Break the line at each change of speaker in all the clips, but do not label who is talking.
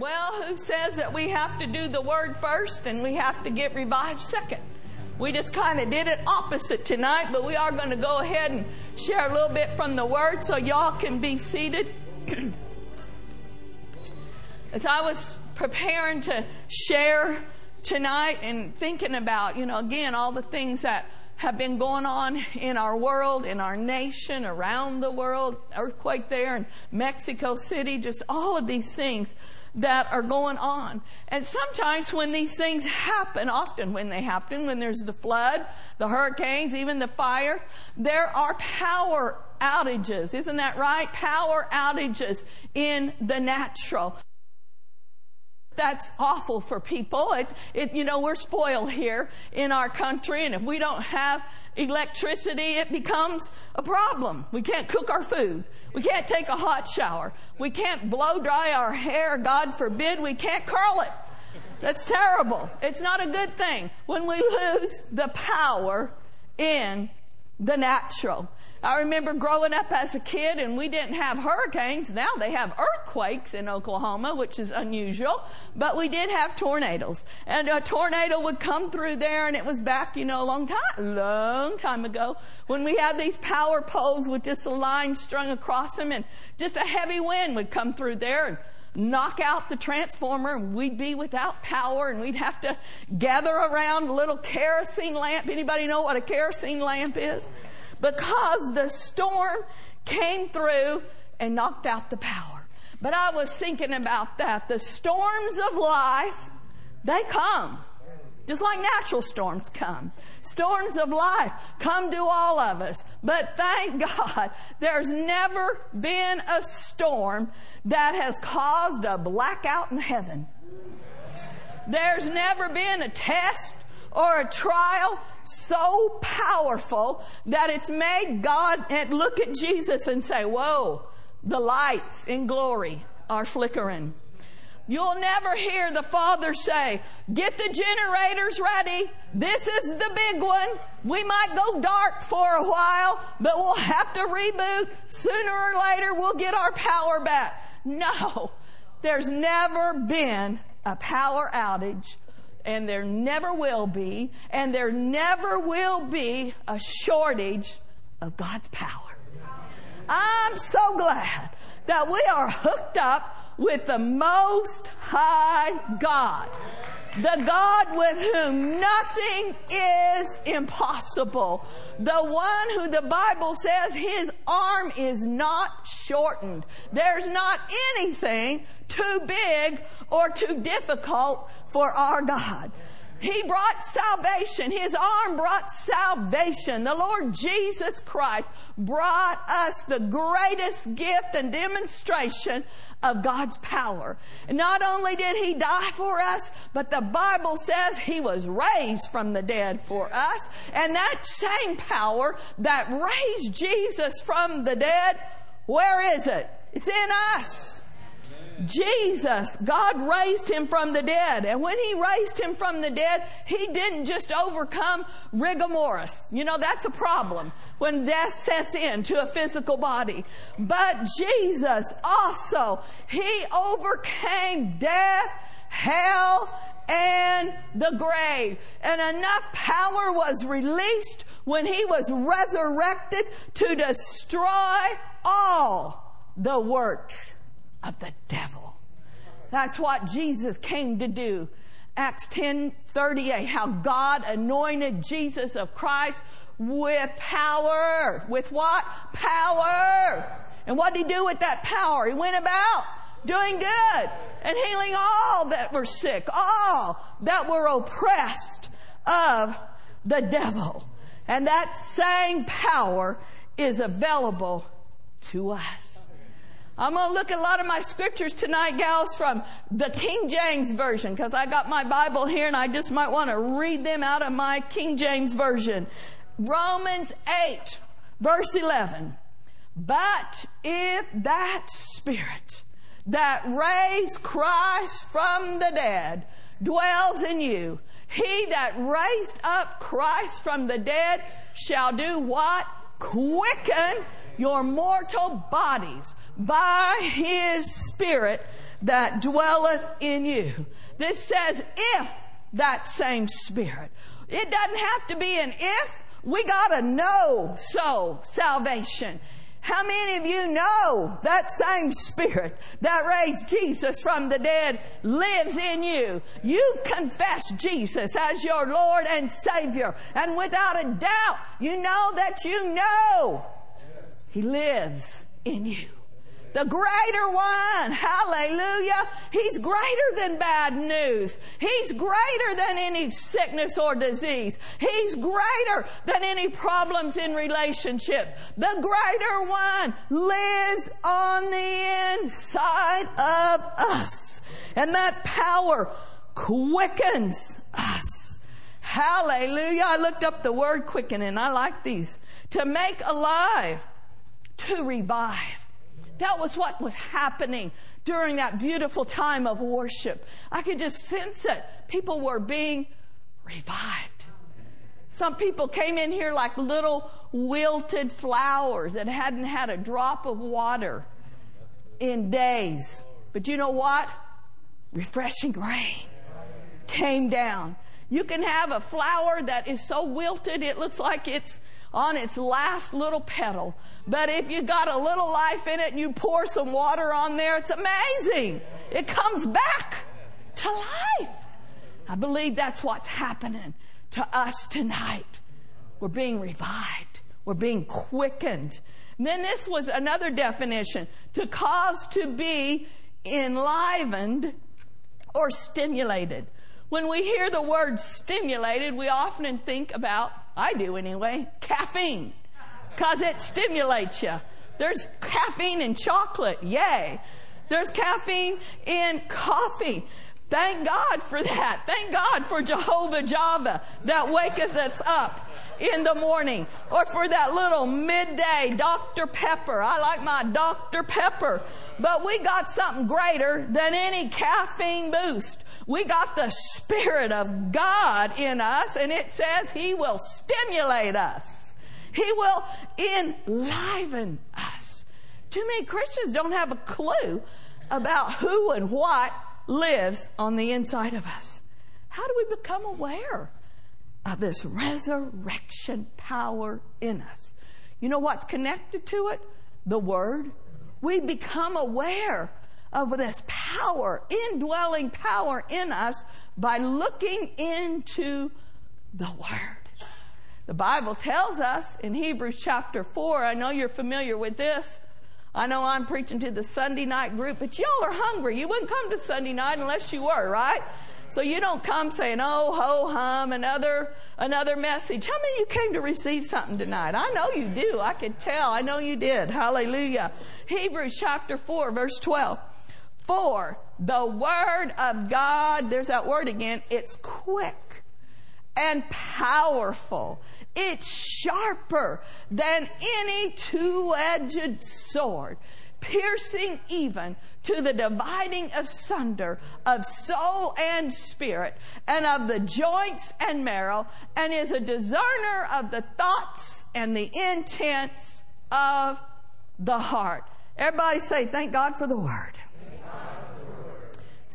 Well, who says that we have to do the word first and we have to get revived second? We just kind of did it opposite tonight, but we are going to go ahead and share a little bit from the word so y'all can be seated. As I was preparing to share tonight and thinking about, you know, again, all the things that have been going on in our world, in our nation, around the world, earthquake there in Mexico City, just all of these things that are going on. And sometimes when these things happen, often when they happen, when there's the flood, the hurricanes, even the fire, there are power outages. Isn't that right? Power outages in the natural that's awful for people. It's, it, you know, we're spoiled here in our country, and if we don't have electricity, it becomes a problem. We can't cook our food. We can't take a hot shower. We can't blow dry our hair. God forbid we can't curl it. That's terrible. It's not a good thing when we lose the power in the natural. I remember growing up as a kid and we didn't have hurricanes. Now they have earthquakes in Oklahoma, which is unusual, but we did have tornadoes. And a tornado would come through there and it was back, you know, a long time, long time ago when we had these power poles with just a line strung across them and just a heavy wind would come through there and knock out the transformer and we'd be without power and we'd have to gather around a little kerosene lamp. Anybody know what a kerosene lamp is? Because the storm came through and knocked out the power. But I was thinking about that. The storms of life, they come. Just like natural storms come. Storms of life come to all of us. But thank God, there's never been a storm that has caused a blackout in heaven. There's never been a test or a trial so powerful that it's made God look at Jesus and say, whoa, the lights in glory are flickering. You'll never hear the Father say, get the generators ready. This is the big one. We might go dark for a while, but we'll have to reboot. Sooner or later, we'll get our power back. No, there's never been a power outage and there never will be, and there never will be a shortage of God's power. I'm so glad that we are hooked up with the Most High God. The God with whom nothing is impossible. The one who the Bible says his arm is not shortened. There's not anything too big or too difficult for our God. He brought salvation. His arm brought salvation. The Lord Jesus Christ brought us the greatest gift and demonstration of God's power. Not only did He die for us, but the Bible says He was raised from the dead for us. And that same power that raised Jesus from the dead, where is it? It's in us. Jesus, God raised him from the dead. And when he raised him from the dead, he didn't just overcome rigor mortis. You know, that's a problem when death sets in to a physical body. But Jesus also, he overcame death, hell, and the grave. And enough power was released when he was resurrected to destroy all the works of the devil. That's what Jesus came to do. Acts 10 38, how God anointed Jesus of Christ with power. With what? Power. And what did he do with that power? He went about doing good and healing all that were sick, all that were oppressed of the devil. And that same power is available to us. I'm going to look at a lot of my scriptures tonight, gals, from the King James Version, because I got my Bible here and I just might want to read them out of my King James Version. Romans 8, verse 11. But if that Spirit that raised Christ from the dead dwells in you, he that raised up Christ from the dead shall do what? Quicken your mortal bodies by His Spirit that dwelleth in you. This says if that same spirit. It doesn't have to be an if. We gotta know so salvation. How many of you know that same spirit that raised Jesus from the dead lives in you? You've confessed Jesus as your Lord and Savior. And without a doubt, you know that you know He lives in you the greater one. Hallelujah. He's greater than bad news. He's greater than any sickness or disease. He's greater than any problems in relationships. The greater one lives on the inside of us. And that power quickens us. Hallelujah. I looked up the word quicken and I like these. To make alive, to revive. That was what was happening during that beautiful time of worship. I could just sense it. People were being revived. Some people came in here like little wilted flowers that hadn't had a drop of water in days. But you know what? Refreshing rain came down. You can have a flower that is so wilted it looks like it's on its last little petal. But if you got a little life in it and you pour some water on there, it's amazing. It comes back to life. I believe that's what's happening to us tonight. We're being revived. We're being quickened. And then this was another definition to cause to be enlivened or stimulated. When we hear the word stimulated, we often think about I do anyway. Caffeine. Cause it stimulates you. There's caffeine in chocolate. Yay. There's caffeine in coffee. Thank God for that. Thank God for Jehovah Java that waketh us up in the morning or for that little midday Dr. Pepper. I like my Dr. Pepper. But we got something greater than any caffeine boost. We got the Spirit of God in us and it says He will stimulate us. He will enliven us. Too many Christians don't have a clue about who and what lives on the inside of us. How do we become aware of this resurrection power in us? You know what's connected to it? The Word. We become aware of this power, indwelling power in us by looking into the Word. The Bible tells us in Hebrews chapter 4, I know you're familiar with this, I know I'm preaching to the Sunday night group, but y'all are hungry. You wouldn't come to Sunday night unless you were, right? So you don't come saying, oh, ho, hum, another, another message. How many of you came to receive something tonight? I know you do. I could tell. I know you did. Hallelujah. Hebrews chapter 4, verse 12. For the word of God, there's that word again, it's quick and powerful it's sharper than any two-edged sword, piercing even to the dividing asunder of soul and spirit and of the joints and marrow and is a discerner of the thoughts and the intents of the heart. Everybody say, thank God for the word.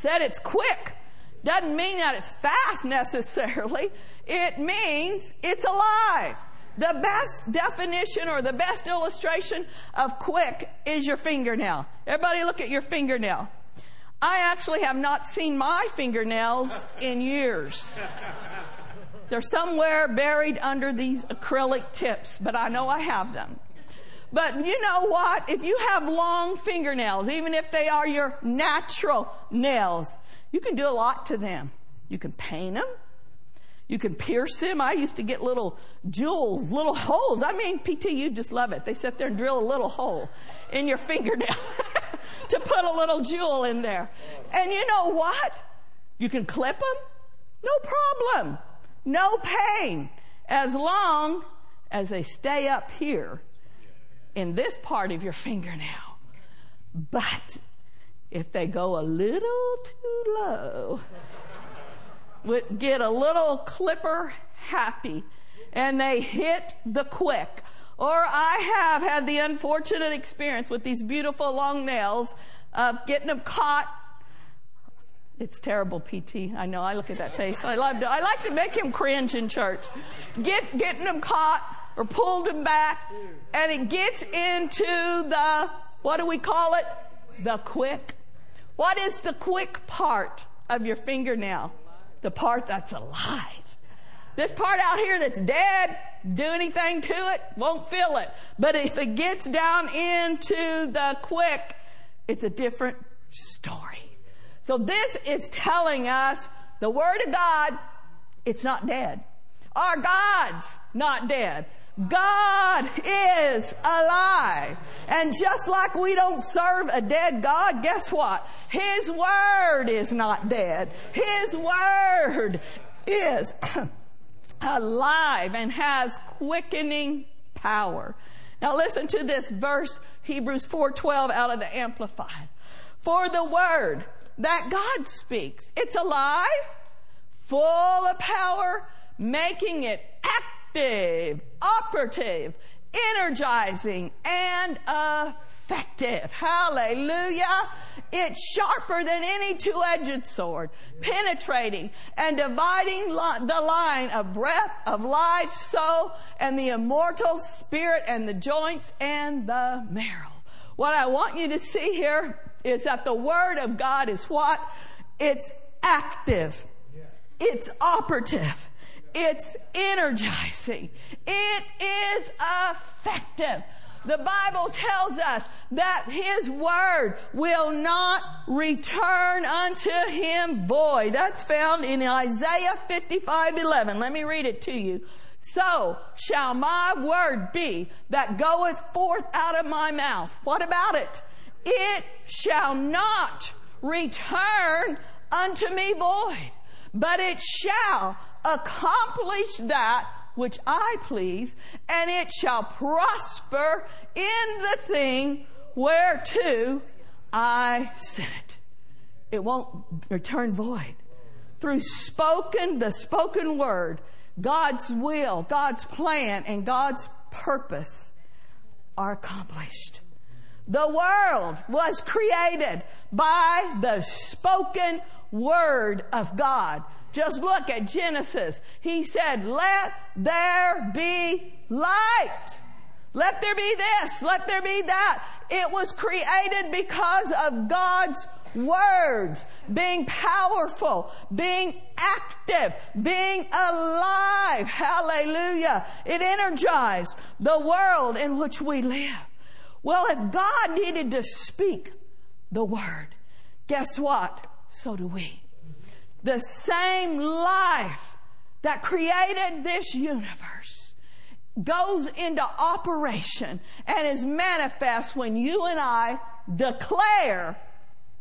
Said it's quick. Doesn't mean that it's fast necessarily. It means it's alive. The best definition or the best illustration of quick is your fingernail. Everybody look at your fingernail. I actually have not seen my fingernails in years. They're somewhere buried under these acrylic tips, but I know I have them. But you know what? If you have long fingernails, even if they are your natural nails, you can do a lot to them. You can paint them. You can pierce them. I used to get little jewels, little holes. I mean, PT, you just love it. They sit there and drill a little hole in your fingernail to put a little jewel in there. And you know what? You can clip them. No problem. No pain. As long as they stay up here in this part of your fingernail. But if they go a little too low, would get a little clipper happy and they hit the quick. Or I have had the unfortunate experience with these beautiful long nails of getting them caught It's terrible, PT. I know. I look at that face. I love to. I like to make him cringe in church. Get getting them caught or pulled him back, and it gets into the what do we call it? The quick. What is the quick part of your fingernail? The part that's alive. This part out here that's dead, do anything to it, won't feel it. But if it gets down into the quick, it's a different story. So this is telling us the Word of God, it's not dead. Our God's not dead. God is alive. And just like we don't serve a dead God, guess what? His Word is not dead. His Word is alive and has quickening power. Now listen to this verse, Hebrews 4:12 out of the Amplified. For the word that God speaks, it's alive, full of power, making it active, operative, energizing, and effective. Hallelujah. It's sharper than any two-edged sword, penetrating and dividing the line of breath of life, soul, and the immortal spirit and the joints and the marrow. What I want you to see here is that the Word of God is what? It's active. It's operative. It's energizing. It is effective. The Bible tells us that His Word will not return unto Him void. That's found in Isaiah 55, 11. Let me read it to you. So shall my word be that goeth forth out of my mouth. What about it? It shall not return unto me void, but it shall accomplish that which I please, and it shall prosper in the thing whereto I sent it. It won't return void. Through spoken, the spoken word, God's will, God's plan, and God's purpose are accomplished. The world was created by the spoken word of God. Just look at Genesis. He said, let there be light. Let there be this. Let there be that. It was created because of God's words being powerful, being active, being alive. Hallelujah. It energized the world in which we live. Well, if God needed to speak the word, guess what? So do we the same life that created this universe goes into operation and is manifest when you and I declare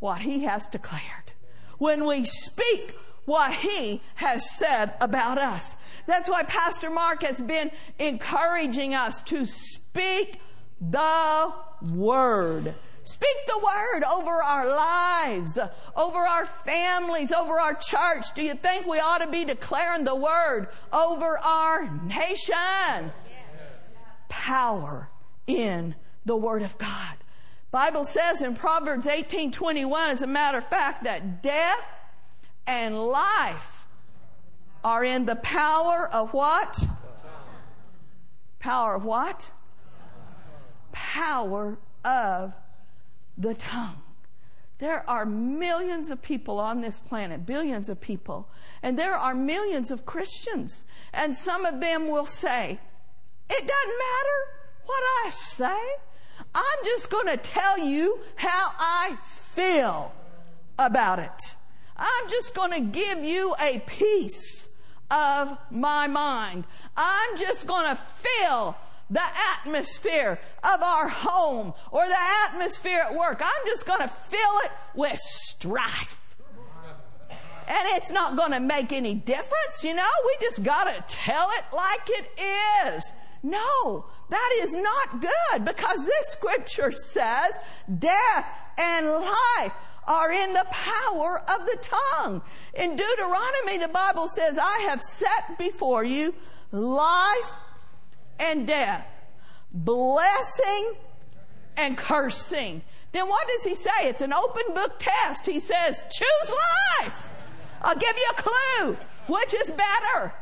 what He has declared. When we speak what He has said about us. That's why Pastor Mark has been encouraging us to speak the Word. Speak the word over our lives, over our families, over our church. Do you think we ought to be declaring the word over our nation? Power in the word of God. Bible says in Proverbs 18:21 as a matter of fact that death and life are in the power of what? Power of what? Power of the tongue. There are millions of people on this planet, billions of people, and there are millions of Christians. And some of them will say, It doesn't matter what I say. I'm just going to tell you how I feel about it. I'm just going to give you a piece of my mind. I'm just going to feel the atmosphere of our home or the atmosphere at work. I'm just going to fill it with strife. And it's not going to make any difference, you know? We just got to tell it like it is. No, that is not good because this scripture says death and life are in the power of the tongue. In Deuteronomy, the Bible says, I have set before you life and death, blessing and cursing. then what does he say? It's an open book test. He says, choose life. I'll give you a clue. Which is better?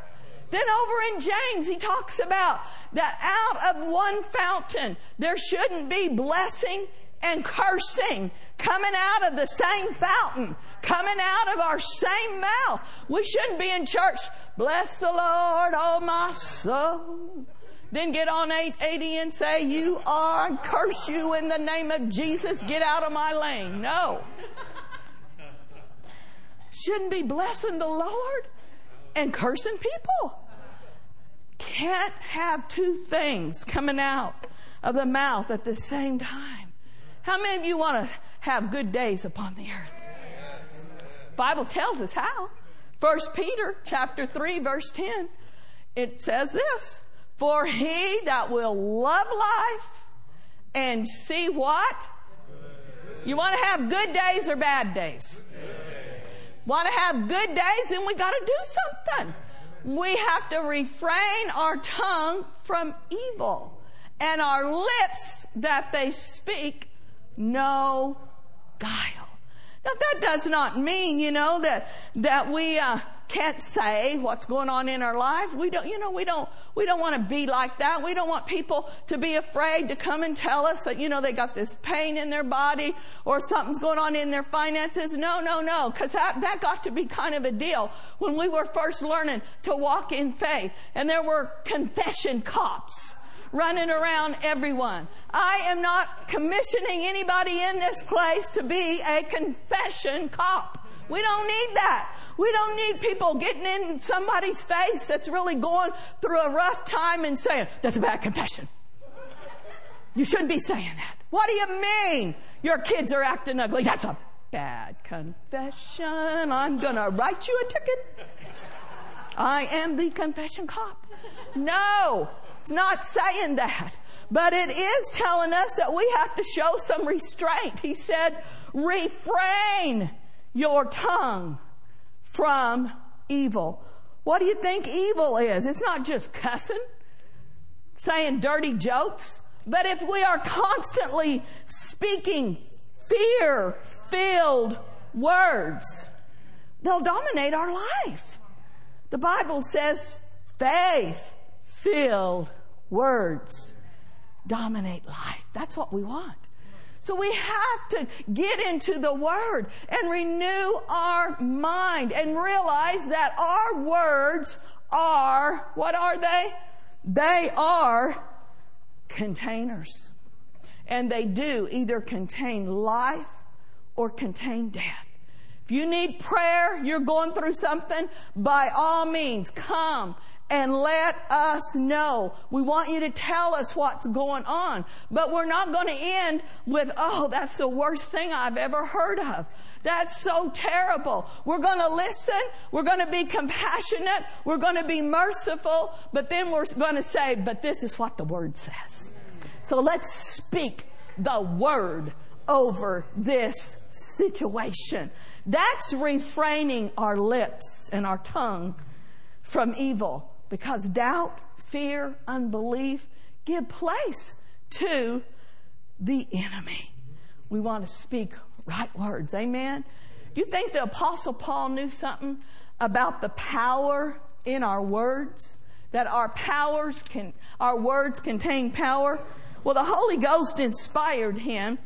Then over in James, he talks about that out of one fountain, there shouldn't be blessing and cursing coming out of the same fountain, coming out of our same mouth. We shouldn't be in church, bless the Lord, oh my soul. Then get on 880 and say, you are, curse you in the name of Jesus, get out of my lane. No. Shouldn't be blessing the Lord and cursing people. Can't have two things coming out of the mouth at the same time. How many of you want to have good days upon the earth? Bible tells us how. First Peter chapter 3 verse 10. It says this, for he that will love life and see what? You want to have good days or bad days? Want to have good days, then we got to do something. We have to refrain our tongue from evil and our lips that they speak no guile. Now that does not mean, you know, that, that we, uh, can't say what's going on in our life. We don't, you know, we don't, we don't want to be like that. We don't want people to be afraid to come and tell us that, you know, they got this pain in their body or something's going on in their finances. No, no, no, because that, that got to be kind of a deal when we were first learning to walk in faith and there were confession cops running around everyone. I am not commissioning anybody in this place to be a confession cop. We don't need that. We don't need people getting in somebody's face that's really going through a rough time and saying, that's a bad confession. You shouldn't be saying that. What do you mean? Your kids are acting ugly. That's a bad confession. I'm gonna write you a ticket. I am the confession cop. No, it's not saying that. But it is telling us that we have to show some restraint. He said, refrain your tongue from evil. What do you think evil is? It's not just cussing, saying dirty jokes, but if we are constantly speaking fear filled words, they'll dominate our life. The Bible says faith filled words dominate life. That's what we want. So we have to get into the Word and renew our mind and realize that our words are, what are they? They are containers. And they do either contain life or contain death. If you need prayer, you're going through something, by all means, come and let us know. We want you to tell us what's going on. But we're not going to end with, oh, that's the worst thing I've ever heard of. That's so terrible. We're going to listen. We're going to be compassionate. We're going to be merciful. But then we're going to say, but this is what the word says. So let's speak the word over this situation. That's refraining our lips and our tongue from evil because doubt, fear, unbelief give place to the enemy. We want to speak right words. Amen. Do you think the apostle Paul knew something about the power in our words? That our powers can, our words contain power? Well, the Holy Ghost inspired him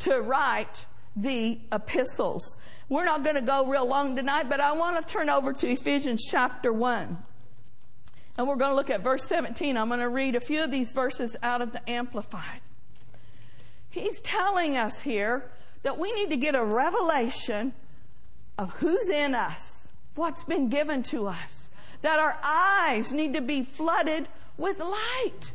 to write the epistles. We're not going to go real long tonight, but I want to turn over to Ephesians chapter 1. And we're going to look at verse 17. I'm going to read a few of these verses out of the Amplified. He's telling us here that we need to get a revelation of who's in us, what's been given to us, that our eyes need to be flooded with light.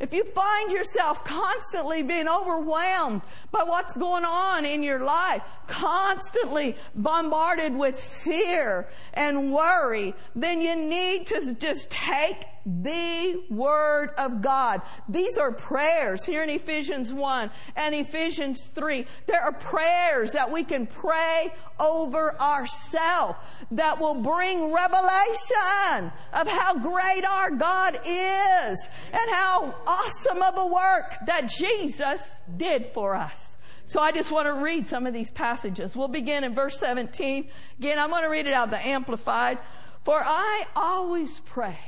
If you find yourself constantly being overwhelmed by what's going on in your life, constantly bombarded with fear and worry, then you need to just take the Word of God. These are prayers here in Ephesians 1 and Ephesians 3. There are prayers that we can pray over ourselves that will bring revelation of how great our God is and how awesome of a work that Jesus did for us. So I just want to read some of these passages. We'll begin in verse 17. Again, I'm going to read it out of the Amplified. For I always pray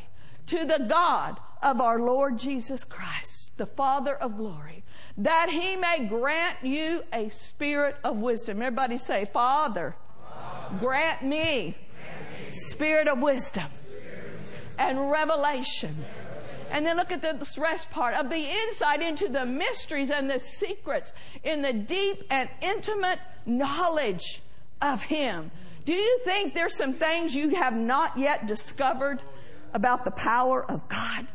to the God of our Lord Jesus Christ, the Father of glory, that he may grant you a spirit of wisdom. Everybody say, Father, Father grant, me grant me spirit of wisdom and revelation. And then look at this rest part of the insight into the mysteries and the secrets in the deep and intimate knowledge of Him. Do you think there's some things you have not yet discovered about the power of God?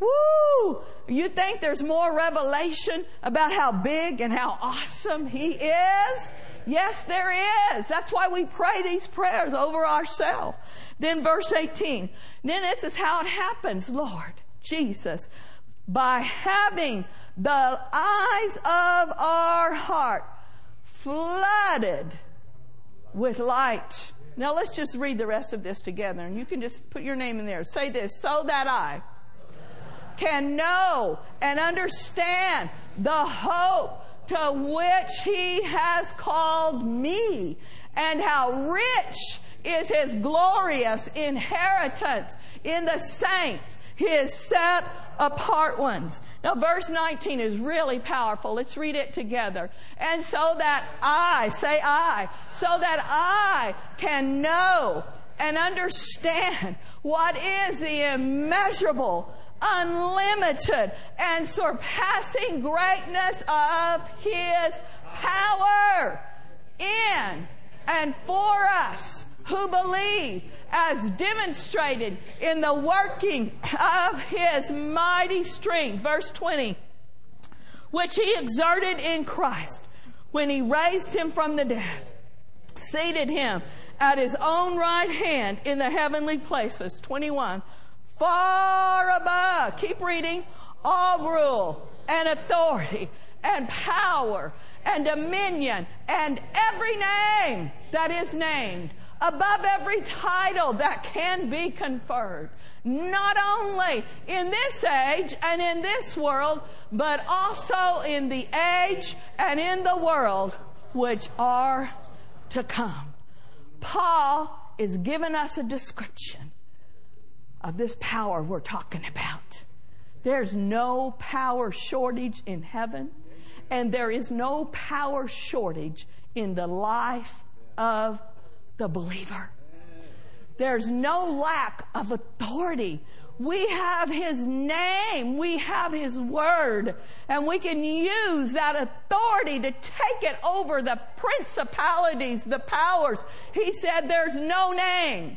Woo! You think there's more revelation about how big and how awesome He is? Yes, there is. That's why we pray these prayers over ourselves. Then verse 18. Then this is how it happens, Lord Jesus. By having the eyes of our heart flooded with light. Now let's just read the rest of this together and you can just put your name in there. Say this, so that I can know and understand the hope to which he has called me and how rich is his glorious inheritance in the saints, his set apart ones. Now, verse 19 is really powerful. Let's read it together. And so that I, say I, so that I can know and understand what is the immeasurable, unlimited, and surpassing greatness of His power in and for us who believe as demonstrated in the working of his mighty strength. Verse 20, which he exerted in Christ when he raised him from the dead, seated him at his own right hand in the heavenly places. 21, far above, keep reading, all rule and authority and power and dominion and every name that is named above every title that can be conferred. Not only in this age and in this world, but also in the age and in the world which are to come. Paul is giving us a description of this power we're talking about. There's no power shortage in heaven, and there is no power shortage in the life of the believer. There's no lack of authority. We have His name. We have His word. And we can use that authority to take it over the principalities, the powers. He said there's no name.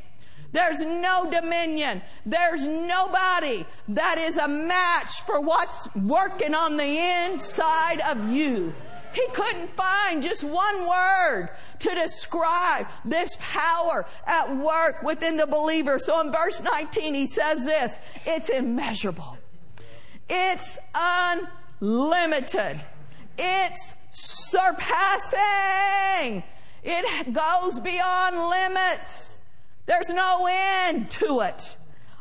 There's no dominion. There's nobody that is a match for what's working on the inside of you. He couldn't find just one word to describe this power at work within the believer. So in verse 19, he says this, it's immeasurable. It's unlimited. It's surpassing. It goes beyond limits. There's no end to it.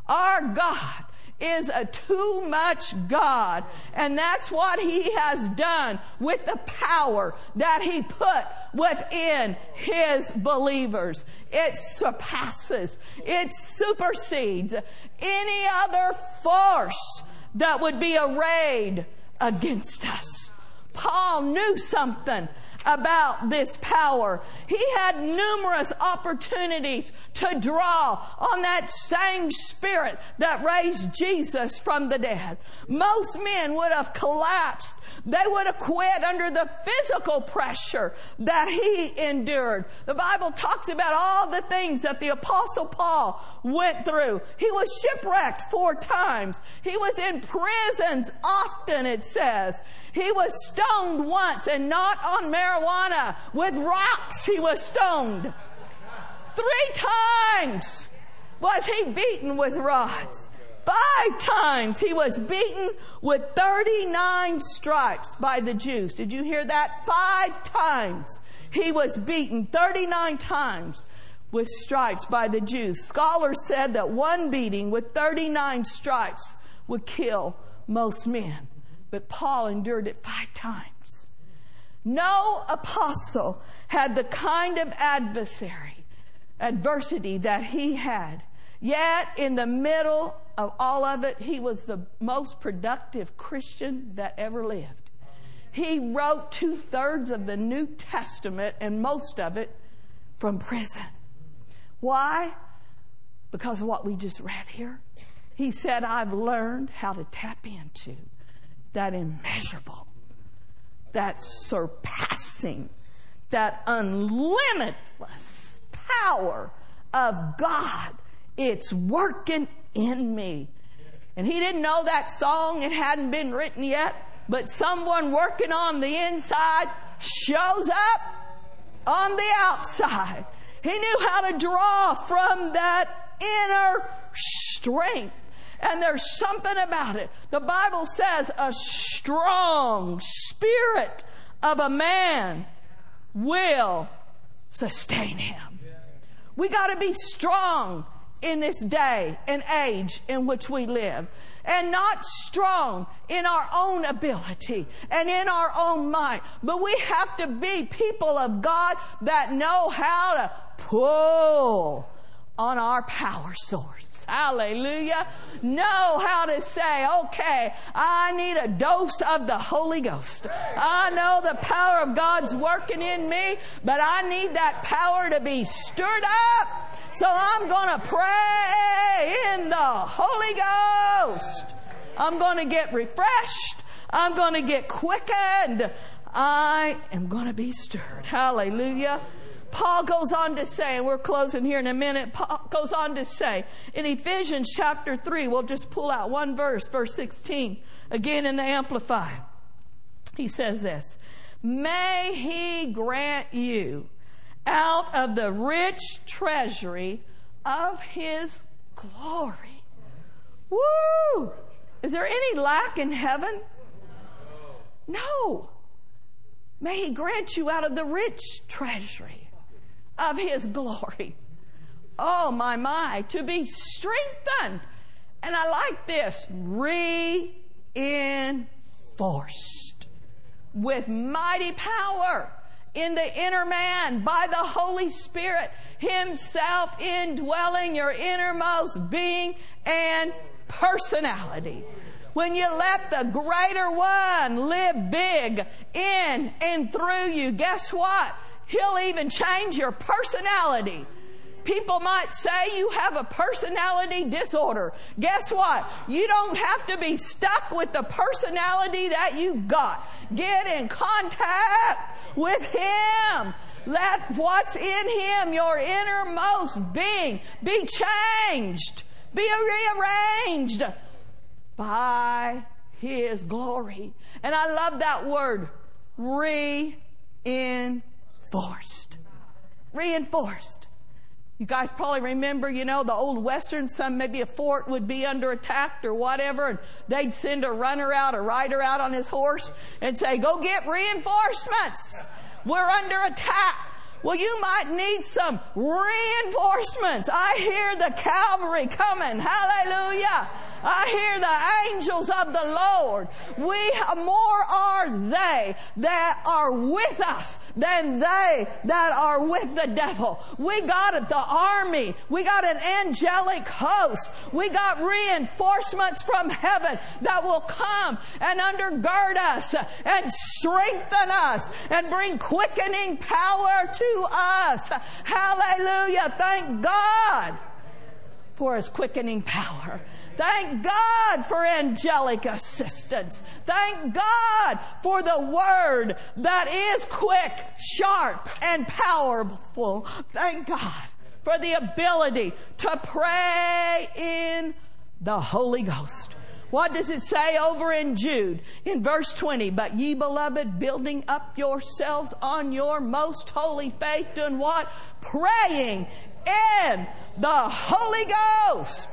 Our God is a too much God. And that's what he has done with the power that he put within his believers. It surpasses, it supersedes any other force that would be arrayed against us. Paul knew something about this power. He had numerous opportunities to draw on that same spirit that raised Jesus from the dead. Most men would have collapsed. They would have quit under the physical pressure that he endured. The Bible talks about all the things that the apostle Paul went through. He was shipwrecked four times. He was in prisons often, it says. He was stoned once and not on marijuana. With rocks he was stoned. Three times was he beaten with rods. Five times he was beaten with 39 stripes by the Jews. Did you hear that? Five times he was beaten 39 times with stripes by the Jews. Scholars said that one beating with 39 stripes would kill most men but Paul endured it five times. No apostle had the kind of adversary, adversity that he had. Yet, in the middle of all of it, he was the most productive Christian that ever lived. He wrote two thirds of the New Testament and most of it from prison. Why? Because of what we just read here. He said, I've learned how to tap into that immeasurable, that surpassing, that unlimitless power of God it's working in me. And he didn't know that song, it hadn't been written yet, but someone working on the inside shows up on the outside. He knew how to draw from that inner strength. And there's something about it. The Bible says a strong spirit of a man will sustain him. We got to be strong in this day and age in which we live and not strong in our own ability and in our own might. But we have to be people of God that know how to pull on our power source. Hallelujah. Know how to say, okay, I need a dose of the Holy Ghost. I know the power of God's working in me, but I need that power to be stirred up. So I'm going to pray in the Holy Ghost. I'm going to get refreshed. I'm going to get quickened. I am going to be stirred. Hallelujah. Paul goes on to say, and we're closing here in a minute, Paul goes on to say in Ephesians chapter 3, we'll just pull out one verse, verse 16, again in the Amplify. He says this May he grant you out of the rich treasury of his glory. Woo! Is there any lack in heaven? No. May he grant you out of the rich treasury of his glory. Oh my, my, to be strengthened. And I like this reinforced with mighty power in the inner man by the Holy Spirit Himself indwelling your innermost being and personality. When you let the greater one live big in and through you, guess what? He'll even change your personality. People might say you have a personality disorder. Guess what? You don't have to be stuck with the personality that you got. Get in contact with Him. Let what's in Him, your innermost being, be changed, be rearranged by His glory. And I love that word, reinforced. Reinforced. You guys probably remember, you know, the old western, some maybe a fort would be under attack or whatever, and they'd send a runner out, a rider out on his horse and say, go get reinforcements. We're under attack. Well, you might need some reinforcements. I hear the cavalry coming. Hallelujah. I hear the angels of the Lord. We, more are they that are with us than they that are with the devil. We got it, the army. We got an angelic host. We got reinforcements from heaven that will come and undergird us and strengthen us and bring quickening power to us. Hallelujah. Thank God for his quickening power. Thank God for angelic assistance. Thank God for the word that is quick, sharp, and powerful. Thank God for the ability to pray in the Holy Ghost. What does it say over in Jude in verse 20? But ye beloved, building up yourselves on your most holy faith, doing what? Praying in the Holy Ghost.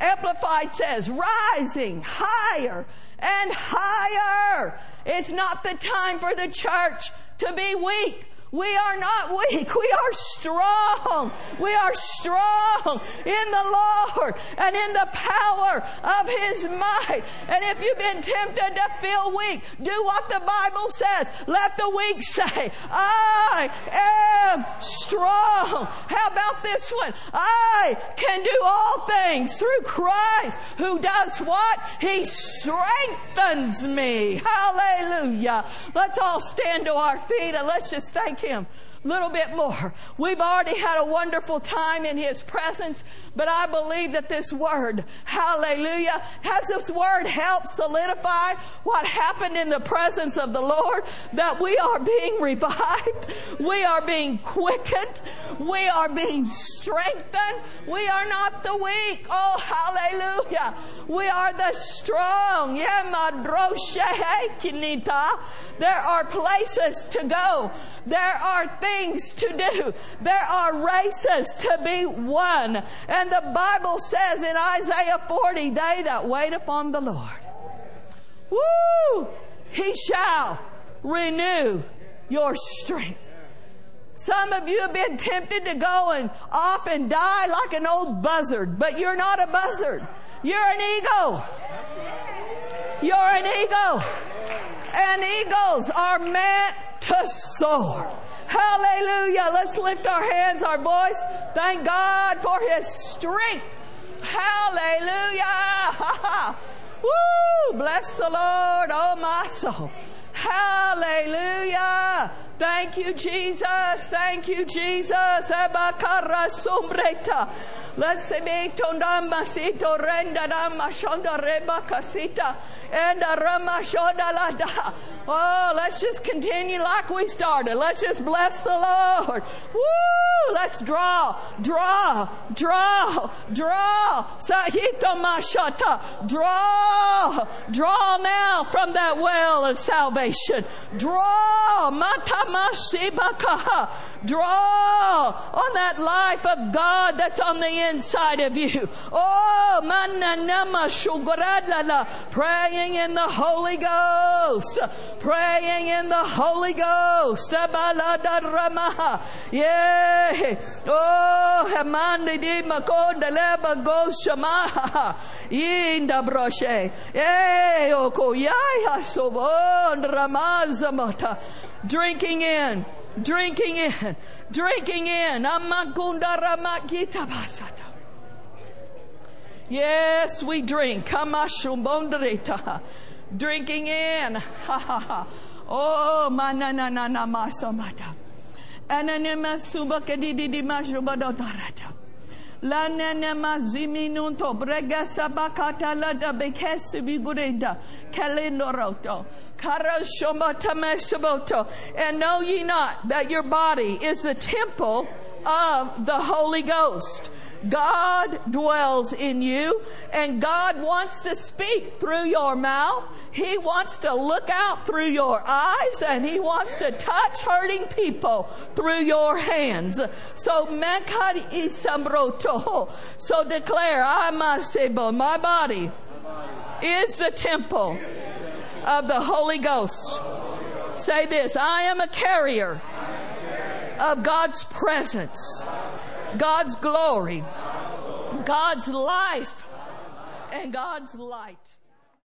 Amplified says, rising higher and higher. It's not the time for the church to be weak. We are not weak. We are strong. We are strong in the Lord and in the power of His might. And if you've been tempted to feel weak, do what the Bible says. Let the weak say, I am strong. How about this one? I can do all things through Christ who does what? He strengthens me. Hallelujah. Let's all stand to our feet and let's just thank Him a little bit more. We've already had a wonderful time in His presence, but I believe that this word, hallelujah, has this word helped solidify what happened in the presence of the Lord, that we are being revived, we are being quickened, we are being strengthened, we are not the weak. Oh, hallelujah. We are the strong. There are places to go. There are things to do. There are races to be won. And the Bible says in Isaiah 40, they that wait upon the Lord, woo, he shall renew your strength. Some of you have been tempted to go and off and die like an old buzzard, but you're not a buzzard. You're an eagle. You're an eagle. And eagles are meant to soar. Hallelujah. Let's lift our hands, our voice. Thank God for His strength. Hallelujah. Woo! Bless the Lord, oh my soul. Hallelujah. Thank you, Jesus. Thank you, Jesus. Ebakara renda and lada. Oh, let's just continue like we started. Let's just bless the Lord. Woo! Let's draw, draw, draw, draw. Sahito mashata. Draw, draw now from that well of salvation. Draw, mata Draw on that life of God that's on the inside of you. Oh, praying in the Holy Ghost. Praying in the Holy Ghost. Yeah. Oh, Hamandi di Makonda Leba Goshama. Inda Broshe. Eh, Okoyaya Sobon Ramazamata drinking in, drinking in, drinking in. Yes, we drink. Drinking in. Oh, manana na na na masamata. Ananema subakadidi mashubadotarata. La nene maziminunto brega sabakata la da bekesi bigurenda. Kalendoroto. And know ye not that your body is the temple of the Holy Ghost. God dwells in you and God wants to speak through your mouth. He wants to look out through your eyes and He wants to touch hurting people through your hands. So. So declare, I my body is the temple of the Holy Ghost. Say this I am a carrier of God's presence, God's glory, God's life, and God's light.